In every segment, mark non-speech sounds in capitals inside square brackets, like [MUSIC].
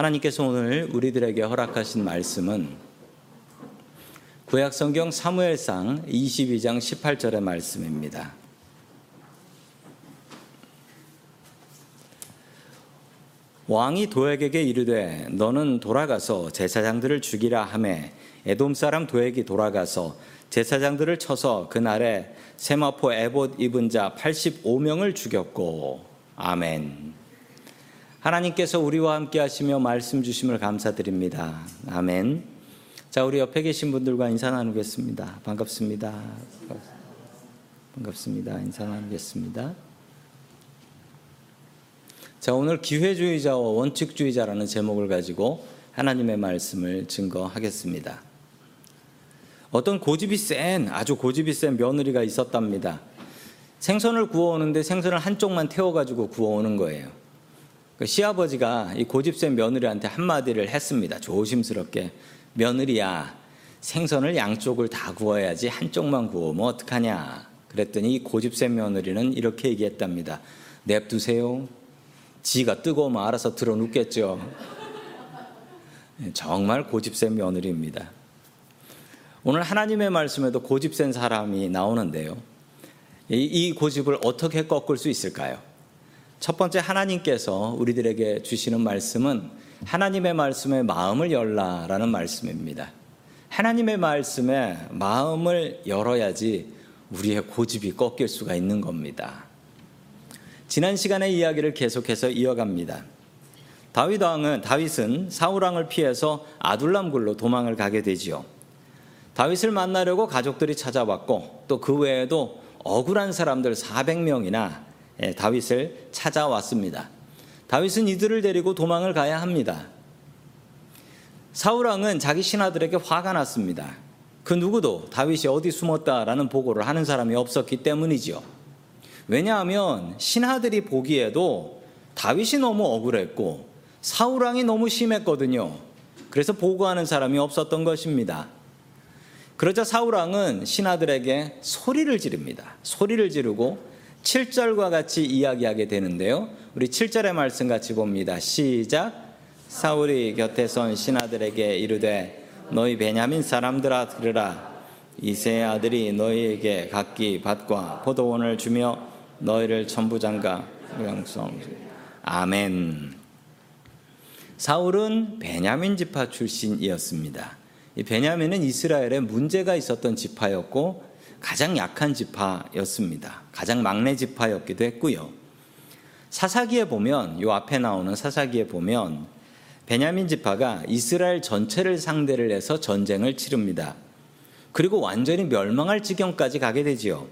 하나님께서 오늘 우리들에게 허락하신 말씀은 구약 성경 사무엘상 22장 18절의 말씀입니다. 왕이 도액에게 이르되 너는 돌아가서 제사장들을 죽이라 하매 에돔 사람 도액이 돌아가서 제사장들을 쳐서 그날에 세마포 에봇 입은 자 85명을 죽였고 아멘. 하나님께서 우리와 함께 하시며 말씀 주심을 감사드립니다. 아멘. 자, 우리 옆에 계신 분들과 인사 나누겠습니다. 반갑습니다. 반갑습니다. 인사 나누겠습니다. 자, 오늘 기회주의자와 원칙주의자라는 제목을 가지고 하나님의 말씀을 증거하겠습니다. 어떤 고집이 센, 아주 고집이 센 며느리가 있었답니다. 생선을 구워오는데 생선을 한쪽만 태워가지고 구워오는 거예요. 그 시아버지가 이 고집 센 며느리한테 한마디를 했습니다. 조심스럽게. 며느리야, 생선을 양쪽을 다 구워야지 한쪽만 구우면 어떡하냐. 그랬더니 이 고집 센 며느리는 이렇게 얘기했답니다. 냅두세요. 지가 뜨거우면 알아서 들어 눕겠죠. [LAUGHS] 정말 고집센 며느리입니다. 오늘 하나님의 말씀에도 고집센 사람이 나오는데요. 이 고집을 어떻게 꺾을 수 있을까요? 첫 번째 하나님께서 우리들에게 주시는 말씀은 하나님의 말씀에 마음을 열라라는 말씀입니다. 하나님의 말씀에 마음을 열어야지 우리의 고집이 꺾일 수가 있는 겁니다. 지난 시간의 이야기를 계속해서 이어갑니다. 다윗 왕은 다윗은 사울 왕을 피해서 아둘람굴로 도망을 가게 되지요. 다윗을 만나려고 가족들이 찾아왔고 또 그 외에도 억울한 사람들 400명이나 예, 다윗을 찾아왔습니다. 다윗은 이들을 데리고 도망을 가야 합니다. 사울 왕은 자기 신하들에게 화가 났습니다. 그 누구도 다윗이 어디 숨었다라는 보고를 하는 사람이 없었기 때문이지요. 왜냐하면 신하들이 보기에도 다윗이 너무 억울했고 사울 왕이 너무 심했거든요. 그래서 보고하는 사람이 없었던 것입니다. 그러자 사울 왕은 신하들에게 소리를 지릅니다. 소리를 지르고 7절과 같이 이야기하게 되는데요. 우리 7절의 말씀 같이 봅니다. 시작. 사울이 곁에 선 신하들에게 이르되 너희 베냐민 사람들아 들으라 이세 아들이 너희에게 각기 밭과 포도원을 주며 너희를 천부장과 무양성 아멘. 사울은 베냐민 지파 출신이었습니다. 이 베냐민은 이스라엘에 문제가 있었던 지파였고 가장 약한 지파였습니다. 가장 막내 지파였기도 했고요. 사사기에 보면 요 앞에 나오는 사사기에 보면 베냐민 지파가 이스라엘 전체를 상대를 해서 전쟁을 치릅니다. 그리고 완전히 멸망할 지경까지 가게 되지요.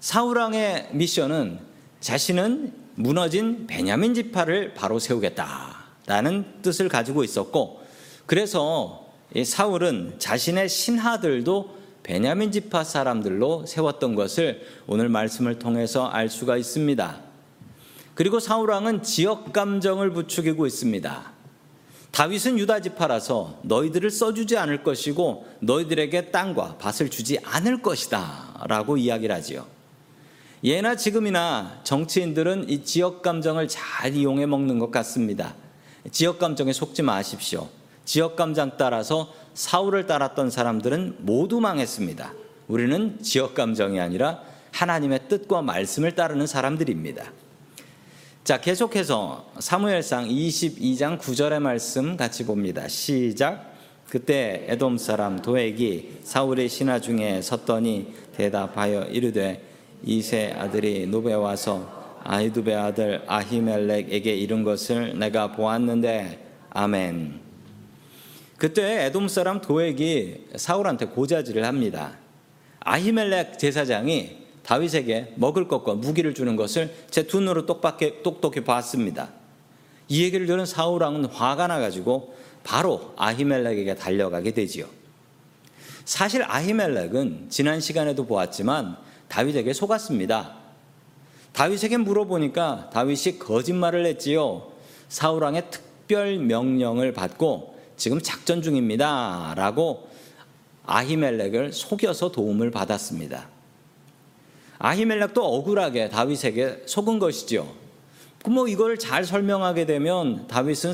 사울 왕의 미션은 자신은 무너진 베냐민 지파를 바로 세우겠다라는 뜻을 가지고 있었고 그래서 사울은 자신의 신하들도 베냐민 지파 사람들로 세웠던 것을 오늘 말씀을 통해서 알 수가 있습니다. 그리고 사울 왕은 지역 감정을 부추기고 있습니다. 다윗은 유다 지파라서 너희들을 써주지 않을 것이고 너희들에게 땅과 밭을 주지 않을 것이다라고 이야기를 하지요. 예나 지금이나 정치인들은 이 지역 감정을 잘 이용해 먹는 것 같습니다. 지역 감정에 속지 마십시오. 지역 감정 따라서 사울을 따랐던 사람들은 모두 망했습니다. 우리는 지역 감정이 아니라 하나님의 뜻과 말씀을 따르는 사람들입니다. 자, 계속해서 사무엘상 22장 9절의 말씀 같이 봅니다. 시작. 그때 에돔 사람 도액이 사울의 신하 중에 섰더니 대답하여 이르되 이세 아들이 노베 와서 아히두베 아들 아히멜렉에게 이른 것을 내가 보았는데 아멘. 그때 에돔 사람 도액이 사울한테 고자질을 합니다. 아히멜렉 제사장이 다윗에게 먹을 것과 무기를 주는 것을 제 두 눈으로 똑똑히, 똑똑히 봤습니다. 이 얘기를 들은 사울 왕은 화가 나가지고 바로 아히멜렉에게 달려가게 되지요. 사실 아히멜렉은 지난 시간에도 보았지만 다윗에게 속았습니다. 다윗에게 물어보니까 다윗이 거짓말을 했지요. 사울 왕의 특별 명령을 받고 지금 작전 중입니다. 라고 아히멜렉을 속여서 도움을 받았습니다. 아히멜렉도 억울하게 다윗에게 속은 것이죠. 뭐 이걸 잘 설명하게 되면 다윗은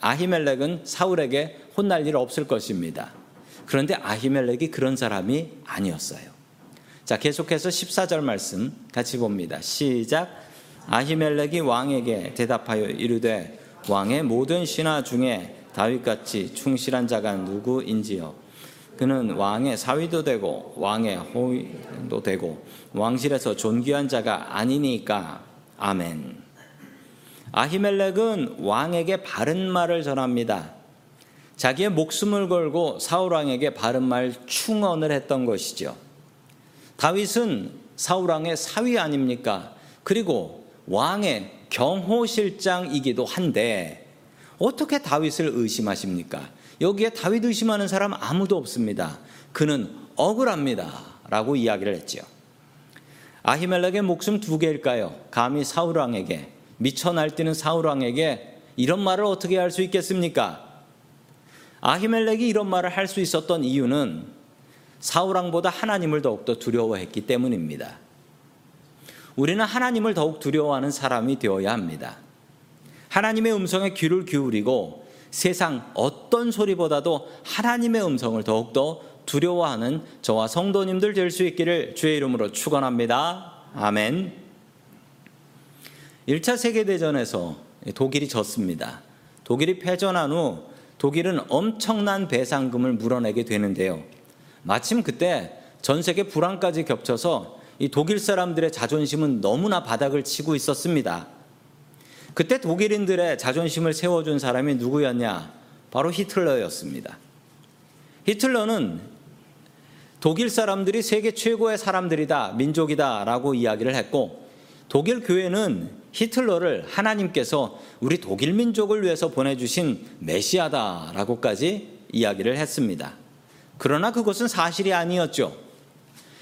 아히멜렉은 사울에게 혼날 일 없을 것입니다. 그런데 아히멜렉이 그런 사람이 아니었어요. 자, 계속해서 14절 말씀 같이 봅니다. 시작. 아히멜렉이 왕에게 대답하여 이르되 왕의 모든 신하 중에 다윗같이 충실한 자가 누구인지요? 그는 왕의 사위도 되고 왕의 호위도 되고 왕실에서 존귀한 자가 아니니까 아멘. 아히멜렉은 왕에게 바른 말을 전합니다. 자기의 목숨을 걸고 사울 왕에게 바른 말 충언을 했던 것이죠. 다윗은 사울 왕의 사위 아닙니까? 그리고 왕의 경호실장이기도 한데 어떻게 다윗을 의심하십니까? 여기에 다윗 의심하는 사람 아무도 없습니다. 그는 억울합니다. 라고 이야기를 했지요. 아히멜렉의 목숨 두 개일까요? 감히 사울 왕에게 미쳐 날뛰는 사울 왕에게 이런 말을 어떻게 할 수 있겠습니까? 아히멜렉이 이런 말을 할 수 있었던 이유는 사울 왕보다 하나님을 더욱더 두려워했기 때문입니다. 우리는 하나님을 더욱 두려워하는 사람이 되어야 합니다. 하나님의 음성에 귀를 기울이고 세상 어떤 소리보다도 하나님의 음성을 더욱더 두려워하는 저와 성도님들 될 수 있기를 주의 이름으로 축원합니다. 아멘. 1차 세계 대전에서 독일이 졌습니다. 독일이 패전한 후 독일은 엄청난 배상금을 물어내게 되는데요. 마침 그때 전 세계 불황까지 겹쳐서 이 독일 사람들의 자존심은 너무나 바닥을 치고 있었습니다. 그때 독일인들의 자존심을 세워준 사람이 누구였냐? 바로 히틀러였습니다. 히틀러는 독일 사람들이 세계 최고의 사람들이다, 민족이다 라고 이야기를 했고 독일 교회는 히틀러를 하나님께서 우리 독일 민족을 위해서 보내주신 메시아다 라고까지 이야기를 했습니다. 그러나 그것은 사실이 아니었죠.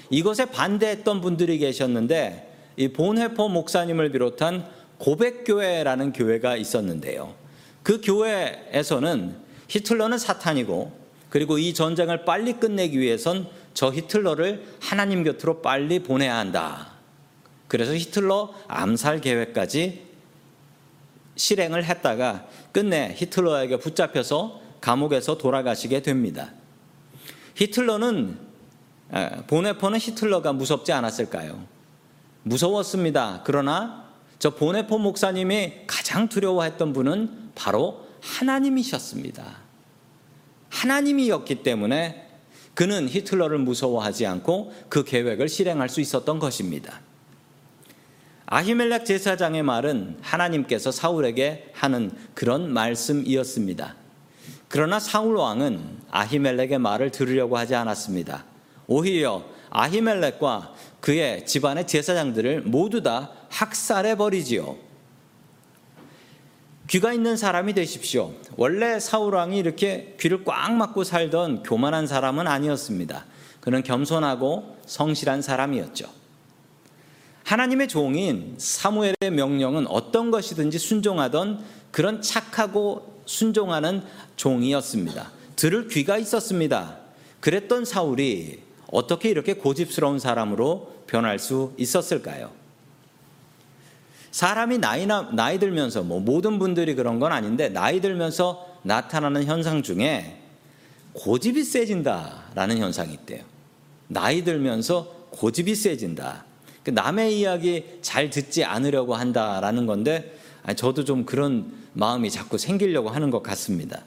이것에 반대했던 분들이 계셨는데 이 본회포 목사님을 비롯한 고백교회라는 교회가 있었는데요. 그 교회에서는 히틀러는 사탄이고 그리고 이 전쟁을 빨리 끝내기 위해선 저 히틀러를 하나님 곁으로 빨리 보내야 한다. 그래서 히틀러 암살 계획까지 실행을 했다가 끝내 히틀러에게 붙잡혀서 감옥에서 돌아가시게 됩니다. 히틀러는 보네포는 히틀러가 무섭지 않았을까요? 무서웠습니다. 그러나 저 보네포 목사님이 가장 두려워했던 분은 바로 하나님이셨습니다. 하나님이었기 때문에 그는 히틀러를 무서워하지 않고 그 계획을 실행할 수 있었던 것입니다. 아히멜렉 제사장의 말은 하나님께서 사울에게 하는 그런 말씀이었습니다. 그러나 사울 왕은 아히멜렉의 말을 들으려고 하지 않았습니다. 오히려 아히멜렉과 그의 집안의 제사장들을 모두 다 학살해 버리지요. 귀가 있는 사람이 되십시오. 원래 사울 왕이 이렇게 귀를 꽉 막고 살던 교만한 사람은 아니었습니다. 그는 겸손하고 성실한 사람이었죠. 하나님의 종인 사무엘의 명령은 어떤 것이든지 순종하던 그런 착하고 순종하는 종이었습니다. 들을 귀가 있었습니다. 그랬던 사울이 어떻게 이렇게 고집스러운 사람으로 변할 수 있었을까요? 사람이 나이 나이 들면서 뭐 모든 분들이 그런 건 아닌데 나이 들면서 나타나는 현상 중에 고집이 세진다라는 현상이 있대요. 나이 들면서 고집이 세진다. 그 남의 이야기 잘 듣지 않으려고 한다라는 건데 저도 좀 그런 마음이 자꾸 생기려고 하는 것 같습니다.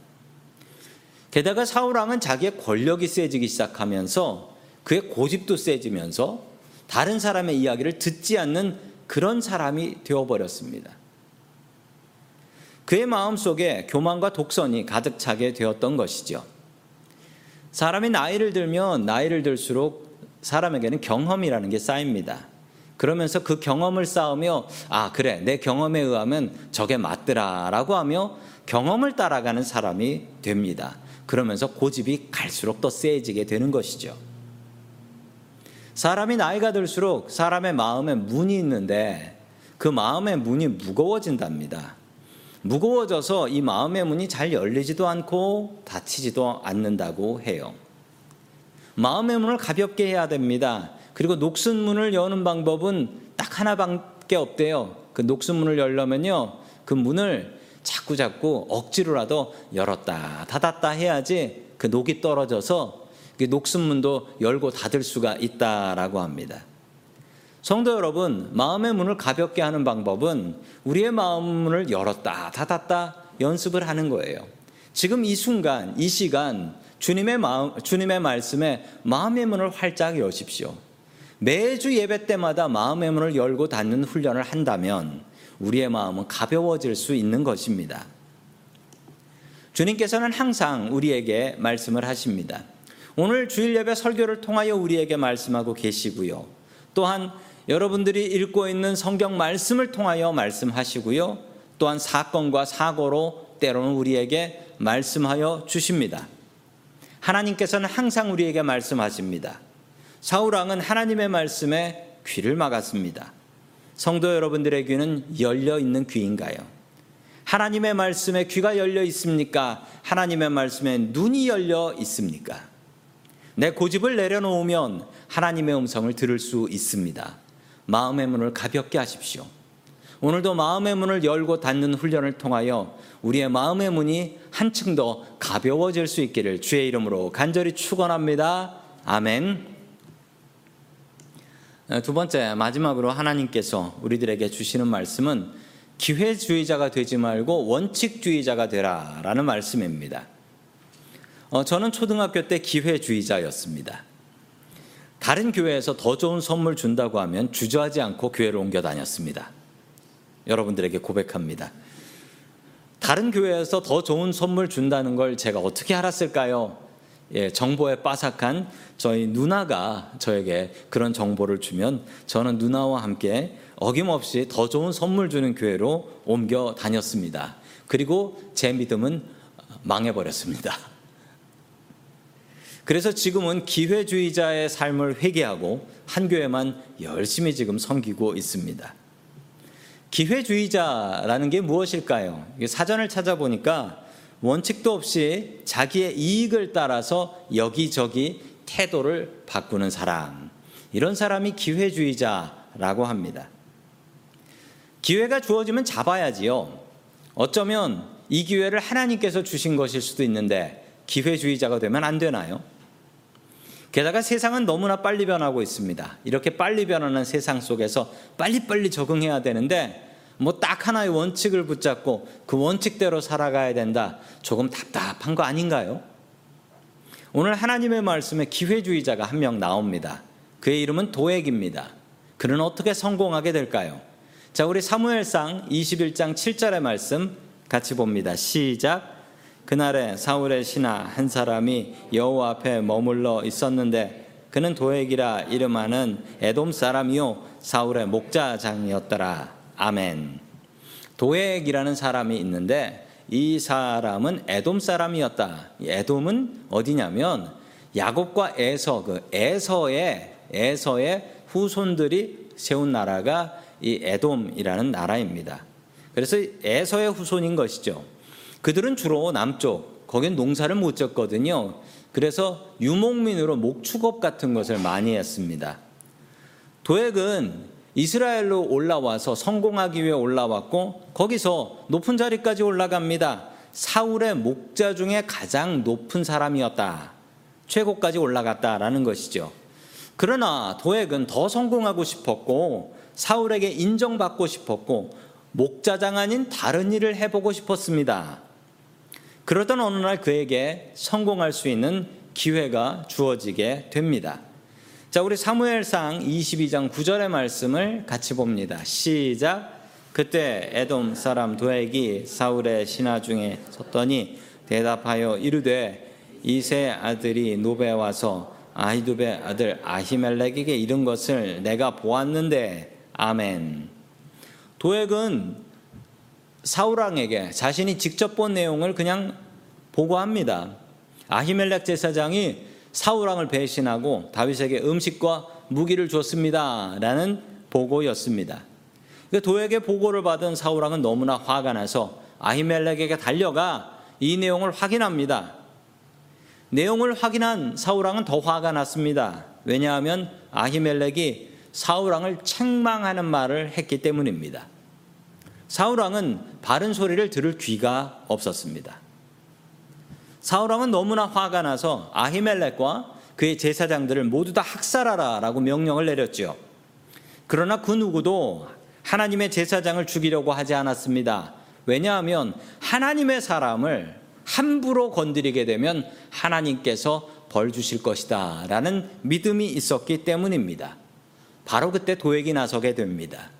게다가 사울왕은 자기의 권력이 세지기 시작하면서 그의 고집도 세지면서 다른 사람의 이야기를 듣지 않는 그런 사람이 되어버렸습니다. 그의 마음 속에 교만과 독선이 가득 차게 되었던 것이죠. 사람이 나이를 들면 나이를 들수록 사람에게는 경험이라는 게 쌓입니다. 그러면서 그 경험을 쌓으며 아 그래 내 경험에 의하면 저게 맞더라라고 하며 경험을 따라가는 사람이 됩니다. 그러면서 고집이 갈수록 더 세지게 되는 것이죠. 사람이 나이가 들수록 사람의 마음에 문이 있는데 그 마음의 문이 무거워진답니다. 무거워져서 이 마음의 문이 잘 열리지도 않고 닫히지도 않는다고 해요. 마음의 문을 가볍게 해야 됩니다. 그리고 녹슨 문을 여는 방법은 딱 하나밖에 없대요. 그 녹슨 문을 열려면요. 그 문을 자꾸 자꾸 억지로라도 열었다 닫았다 해야지 그 녹이 떨어져서 녹슨문도 열고 닫을 수가 있다라고 합니다. 성도 여러분, 마음의 문을 가볍게 하는 방법은 우리의 마음 문을 열었다 닫았다 연습을 하는 거예요. 지금 이 순간, 이 시간 주님의 마음, 주님의 말씀에 마음의 문을 활짝 여십시오. 매주 예배 때마다 마음의 문을 열고 닫는 훈련을 한다면 우리의 마음은 가벼워질 수 있는 것입니다. 주님께서는 항상 우리에게 말씀을 하십니다. 오늘 주일 예배 설교를 통하여 우리에게 말씀하고 계시고요. 또한 여러분들이 읽고 있는 성경 말씀을 통하여 말씀하시고요. 또한 사건과 사고로 때로는 우리에게 말씀하여 주십니다. 하나님께서는 항상 우리에게 말씀하십니다. 사울왕은 하나님의 말씀에 귀를 막았습니다. 성도 여러분들의 귀는 열려 있는 귀인가요? 하나님의 말씀에 귀가 열려 있습니까? 하나님의 말씀에 눈이 열려 있습니까? 내 고집을 내려놓으면 하나님의 음성을 들을 수 있습니다. 마음의 문을 가볍게 하십시오. 오늘도 마음의 문을 열고 닫는 훈련을 통하여 우리의 마음의 문이 한층 더 가벼워질 수 있기를 주의 이름으로 간절히 축원합니다. 아멘. 두 번째 마지막으로 하나님께서 우리들에게 주시는 말씀은 기회주의자가 되지 말고 원칙주의자가 되라라는 말씀입니다. 어, 저는 초등학교 때 기회주의자였습니다. 다른 교회에서 더 좋은 선물 준다고 하면 주저하지 않고 교회를 옮겨 다녔습니다. 여러분들에게 고백합니다. 다른 교회에서 더 좋은 선물 준다는 걸 제가 어떻게 알았을까요? 예, 정보에 빠삭한 저희 누나가 저에게 그런 정보를 주면 저는 누나와 함께 어김없이 더 좋은 선물 주는 교회로 옮겨 다녔습니다. 그리고 제 믿음은 망해버렸습니다. 그래서 지금은 기회주의자의 삶을 회개하고 한 교회만 열심히 지금 섬기고 있습니다. 기회주의자라는 게 무엇일까요? 사전을 찾아보니까 원칙도 없이 자기의 이익을 따라서 여기저기 태도를 바꾸는 사람. 이런 사람이 기회주의자라고 합니다. 기회가 주어지면 잡아야지요. 어쩌면 이 기회를 하나님께서 주신 것일 수도 있는데 기회주의자가 되면 안 되나요? 게다가 세상은 너무나 빨리 변하고 있습니다. 이렇게 빨리 변하는 세상 속에서 빨리빨리 적응해야 되는데 뭐 딱 하나의 원칙을 붙잡고 그 원칙대로 살아가야 된다. 조금 답답한 거 아닌가요? 오늘 하나님의 말씀에 기회주의자가 한 명 나옵니다. 그의 이름은 도액입니다. 그는 어떻게 성공하게 될까요? 자, 우리 사무엘상 21장 7절의 말씀 같이 봅니다. 시작. 그날에 사울의 신하 한 사람이 여호와 앞에 머물러 있었는데 그는 도액이라 이름하는 에돔 사람이요 사울의 목자장이었더라. 아멘. 도액이라는 사람이 있는데 이 사람은 에돔 사람이었다. 에돔은 어디냐면 야곱과 에서 그 에서의 에서의 후손들이 세운 나라가 이 에돔이라는 나라입니다. 그래서 에서의 후손인 것이죠. 그들은 주로 남쪽 거긴 농사를 못 졌거든요. 그래서 유목민으로 목축업 같은 것을 많이 했습니다. 도액은 이스라엘로 올라와서 성공하기 위해 올라왔고 거기서 높은 자리까지 올라갑니다. 사울의 목자 중에 가장 높은 사람이었다. 최고까지 올라갔다라는 것이죠. 그러나 도액은 더 성공하고 싶었고 사울에게 인정받고 싶었고 목자장 아닌 다른 일을 해보고 싶었습니다. 그러던 어느 날 그에게 성공할 수 있는 기회가 주어지게 됩니다. 자, 우리 사무엘상 22장 9절의 말씀을 같이 봅니다. 시작. 그때 에돔 사람 도액이 사울의 신하 중에 섰더니 대답하여 이르되 이세 아들이 노베 와서 아히두베 아들 아히멜렉에게 이른 것을 내가 보았는데 아멘. 도액은 사울왕에게 자신이 직접 본 내용을 그냥 보고합니다. 아히멜렉 제사장이 사울왕을 배신하고 다윗에게 음식과 무기를 줬습니다라는 보고였습니다. 그 도에게 보고를 받은 사울왕은 너무나 화가 나서 아히멜렉에게 달려가 이 내용을 확인합니다. 내용을 확인한 사울왕은 더 화가 났습니다. 왜냐하면 아히멜렉이 사울왕을 책망하는 말을 했기 때문입니다. 사울왕은 바른 소리를 들을 귀가 없었습니다. 사울왕은 너무나 화가 나서 아히멜렉과 그의 제사장들을 모두 다 학살하라 라고 명령을 내렸지요. 그러나 그 누구도 하나님의 제사장을 죽이려고 하지 않았습니다. 왜냐하면 하나님의 사람을 함부로 건드리게 되면 하나님께서 벌 주실 것이다 라는 믿음이 있었기 때문입니다. 바로 그때 도액이 나서게 됩니다.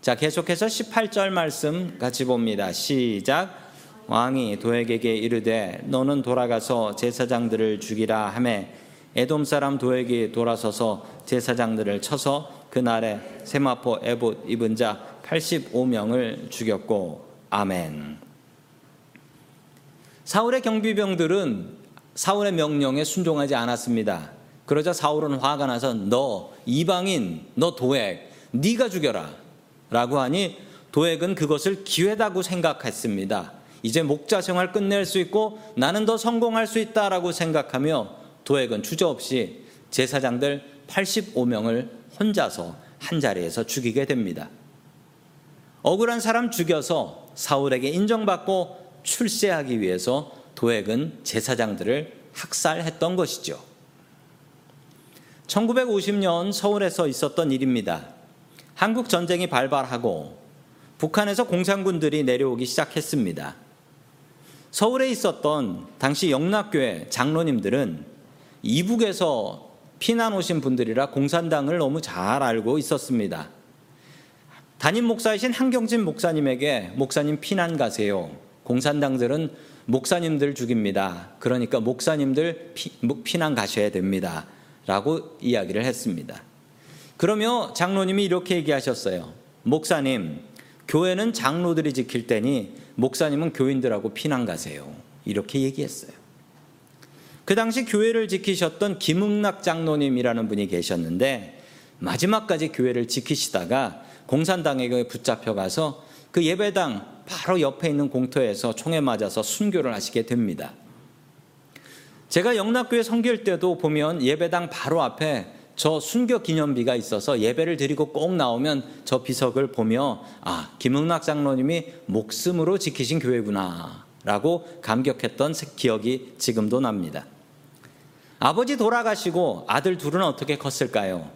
자, 계속해서 18절 말씀 같이 봅니다. 시작. 왕이 도액에게 이르되 너는 돌아가서 제사장들을 죽이라 하매 에돔 사람 도액이 돌아서서 제사장들을 쳐서 그날에 세마포 에봇 입은 자 85명을 죽였고 아멘. 사울의 경비병들은 사울의 명령에 순종하지 않았습니다. 그러자 사울은 화가 나서 너 이방인 너 도액 네가 죽여라 라고 하니 도액은 그것을 기회다고 생각했습니다. 이제 목자 생활 끝낼 수 있고 나는 더 성공할 수 있다라고 생각하며 도액은 주저없이 제사장들 85명을 혼자서 한 자리에서 죽이게 됩니다. 억울한 사람 죽여서 사울에게 인정받고 출세하기 위해서 도액은 제사장들을 학살했던 것이죠. 1950년 서울에서 있었던 일입니다. 한국 전쟁이 발발하고 북한에서 공산군들이 내려오기 시작했습니다. 서울에 있었던 당시 영락교회 장로님들은 이북에서 피난 오신 분들이라 공산당을 너무 잘 알고 있었습니다. 담임 목사이신 한경진 목사님에게 목사님 피난 가세요. 공산당들은 목사님들 죽입니다. 그러니까 목사님들 피, 피난 가셔야 됩니다. 라고 이야기를 했습니다. 그러며 장로님이 이렇게 얘기하셨어요. 목사님, 교회는 장로들이 지킬 테니 목사님은 교인들하고 피난 가세요. 이렇게 얘기했어요. 그 당시 교회를 지키셨던 김흥락 장로님이라는 분이 계셨는데 마지막까지 교회를 지키시다가 공산당에게 붙잡혀 가서 그 예배당 바로 옆에 있는 공터에서 총에 맞아서 순교를 하시게 됩니다. 제가 영락교회 섬길 때도 보면 예배당 바로 앞에 저 순교 기념비가 있어서 예배를 드리고 꼭 나오면 저 비석을 보며 아, 김흥락 장로님이 목숨으로 지키신 교회구나 라고 감격했던 기억이 지금도 납니다. 아버지 돌아가시고 아들 둘은 어떻게 컸을까요?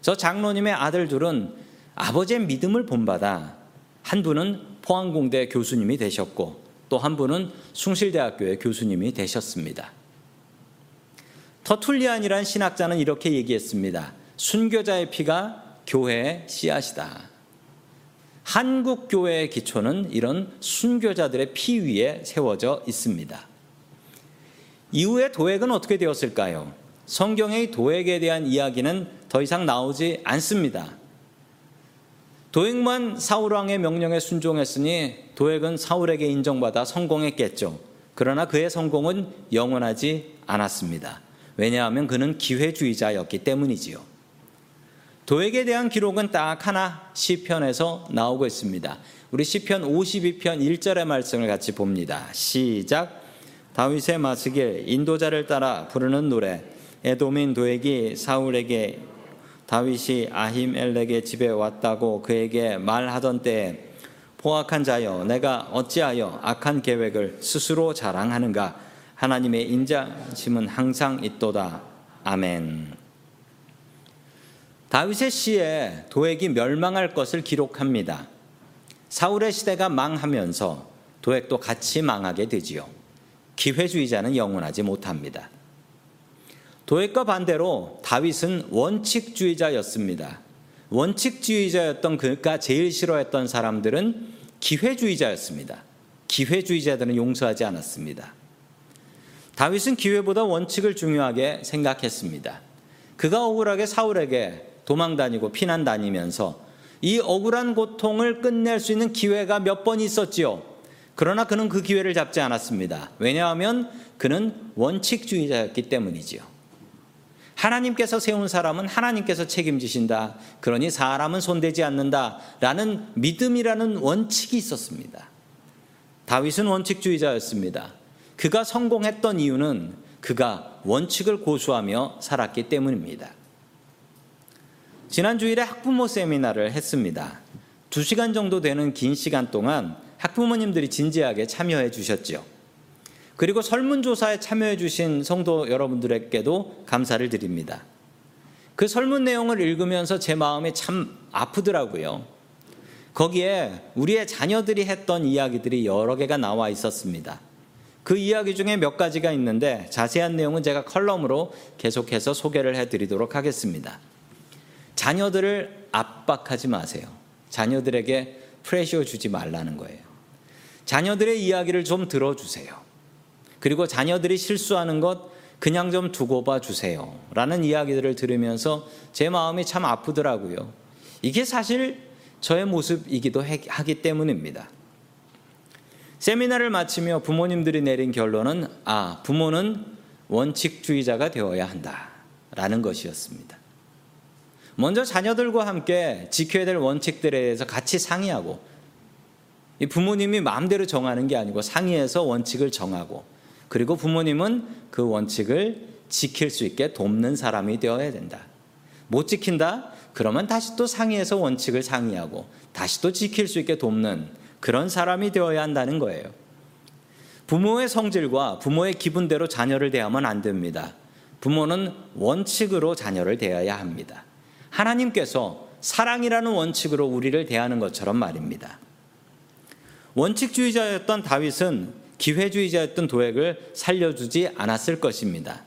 저 장로님의 아들 둘은 아버지의 믿음을 본받아 한 분은 포항공대 교수님이 되셨고 또 한 분은 숭실대학교의 교수님이 되셨습니다. 터툴리안이란 신학자는 이렇게 얘기했습니다. 순교자의 피가 교회의 씨앗이다. 한국 교회의 기초는 이런 순교자들의 피 위에 세워져 있습니다. 이후에 도액은 어떻게 되었을까요? 성경의 도액에 대한 이야기는 더 이상 나오지 않습니다. 도액만 사울왕의 명령에 순종했으니 도액은 사울에게 인정받아 성공했겠죠. 그러나 그의 성공은 영원하지 않았습니다. 왜냐하면 그는 기회주의자였기 때문이지요. 도액에 대한 기록은 딱 하나 시편에서 나오고 있습니다. 우리 시편 52편 1절의 말씀을 같이 봅니다. 시작 다윗의 마스길 인도자를 따라 부르는 노래 에도민 도액이 사울에게 다윗이 아힘엘렉의 집에 왔다고 그에게 말하던 때에 포악한 자여 내가 어찌하여 악한 계획을 스스로 자랑하는가 하나님의 인자심은 항상 있도다 아멘 다윗의 시에 도액이 멸망할 것을 기록합니다 사울의 시대가 망하면서 도액도 같이 망하게 되지요 기회주의자는 영원하지 못합니다 도액과 반대로 다윗은 원칙주의자였습니다. 원칙주의자였던 그가 제일 싫어했던 사람들은 기회주의자였습니다. 기회주의자들은 용서하지 않았습니다. 다윗은 기회보다 원칙을 중요하게 생각했습니다. 그가 억울하게 사울에게 도망 다니고 피난 다니면서 이 억울한 고통을 끝낼 수 있는 기회가 몇 번 있었지요. 그러나 그는 그 기회를 잡지 않았습니다. 왜냐하면 그는 원칙주의자였기 때문이지요. 하나님께서 세운 사람은 하나님께서 책임지신다. 그러니 사람은 손대지 않는다. 라는 믿음이라는 원칙이 있었습니다. 다윗은 원칙주의자였습니다. 그가 성공했던 이유는 그가 원칙을 고수하며 살았기 때문입니다. 지난 주일에 학부모 세미나를 했습니다. 두 시간 정도 되는 긴 시간 동안 학부모님들이 진지하게 참여해 주셨지요. 그리고 설문조사에 참여해 주신 성도 여러분들에게도 감사를 드립니다. 그 설문 내용을 읽으면서 제 마음이 참 아프더라고요. 거기에 우리의 자녀들이 했던 이야기들이 여러 개가 나와 있었습니다. 그 이야기 중에 몇 가지가 있는데 자세한 내용은 제가 컬럼으로 계속해서 소개를 해드리도록 하겠습니다. 자녀들을 압박하지 마세요. 자녀들에게 프레셔 주지 말라는 거예요. 자녀들의 이야기를 좀 들어주세요. 그리고 자녀들이 실수하는 것 그냥 좀 두고 봐 주세요. 라는 이야기들을 들으면서 제 마음이 참 아프더라고요. 이게 사실 저의 모습이기도 하기 때문입니다. 세미나를 마치며 부모님들이 내린 결론은 아, 부모는 원칙주의자가 되어야 한다. 라는 것이었습니다. 먼저 자녀들과 함께 지켜야 될 원칙들에 대해서 같이 상의하고 부모님이 마음대로 정하는 게 아니고 상의해서 원칙을 정하고 그리고 부모님은 그 원칙을 지킬 수 있게 돕는 사람이 되어야 된다. 못 지킨다? 그러면 다시 또 상의해서 원칙을 상의하고 다시 또 지킬 수 있게 돕는 그런 사람이 되어야 한다는 거예요. 부모의 성질과 부모의 기분대로 자녀를 대하면 안 됩니다. 부모는 원칙으로 자녀를 대해야 합니다. 하나님께서 사랑이라는 원칙으로 우리를 대하는 것처럼 말입니다. 원칙주의자였던 다윗은 기회주의자였던 도액을 살려주지 않았을 것입니다.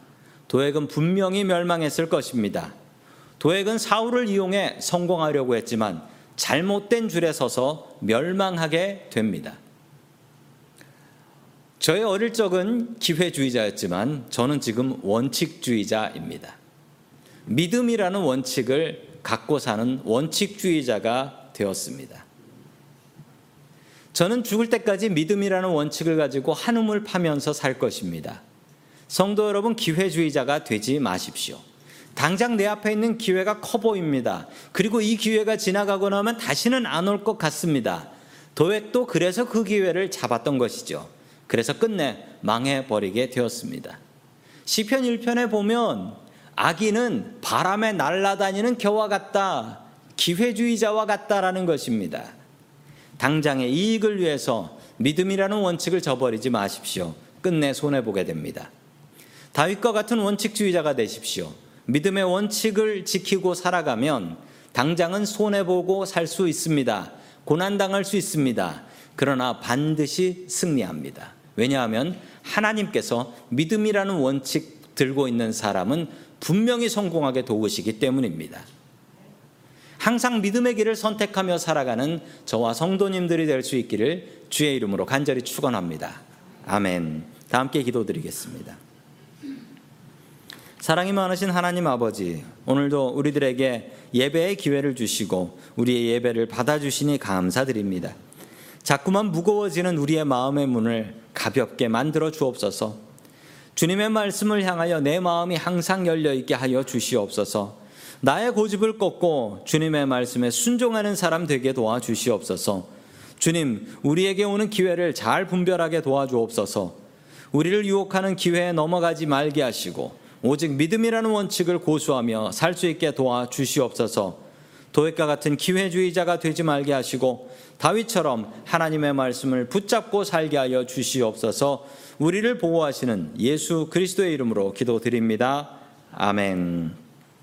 도액은 분명히 멸망했을 것입니다. 도액은 사울을 이용해 성공하려고 했지만 잘못된 줄에 서서 멸망하게 됩니다. 저의 어릴 적은 기회주의자였지만 저는 지금 원칙주의자입니다. 믿음이라는 원칙을 갖고 사는 원칙주의자가 되었습니다. 저는 죽을 때까지 믿음이라는 원칙을 가지고 한움을 파면서 살 것입니다. 성도 여러분, 기회주의자가 되지 마십시오. 당장 내 앞에 있는 기회가 커 보입니다. 그리고 이 기회가 지나가고 나면 다시는 안 올 것 같습니다. 도액도 그래서 그 기회를 잡았던 것이죠. 그래서 끝내 망해버리게 되었습니다. 시편 1편에 보면 아기는 바람에 날아다니는 겨와 같다. 기회주의자와 같다라는 것입니다. 당장의 이익을 위해서 믿음이라는 원칙을 저버리지 마십시오. 끝내 손해보게 됩니다. 다윗과 같은 원칙주의자가 되십시오. 믿음의 원칙을 지키고 살아가면 당장은 손해보고 살 수 있습니다. 고난당할 수 있습니다. 그러나 반드시 승리합니다. 왜냐하면 하나님께서 믿음이라는 원칙 들고 있는 사람은 분명히 성공하게 도우시기 때문입니다. 항상 믿음의 길을 선택하며 살아가는 저와 성도님들이 될 수 있기를 주의 이름으로 간절히 축원합니다. 아멘. 다 함께 기도드리겠습니다. 사랑이 많으신 하나님 아버지, 오늘도 우리들에게 예배의 기회를 주시고 우리의 예배를 받아주시니 감사드립니다. 자꾸만 무거워지는 우리의 마음의 문을 가볍게 만들어 주옵소서. 주님의 말씀을 향하여 내 마음이 항상 열려 있게 하여 주시옵소서. 나의 고집을 꺾고 주님의 말씀에 순종하는 사람 되게 도와 주시옵소서. 주님, 우리에게 오는 기회를 잘 분별하게 도와주옵소서. 우리를 유혹하는 기회에 넘어가지 말게 하시고 오직 믿음이라는 원칙을 고수하며 살 수 있게 도와 주시옵소서. 도액과 같은 기회주의자가 되지 말게 하시고 다윗처럼 하나님의 말씀을 붙잡고 살게 하여 주시옵소서. 우리를 보호하시는 예수 그리스도의 이름으로 기도드립니다. 아멘.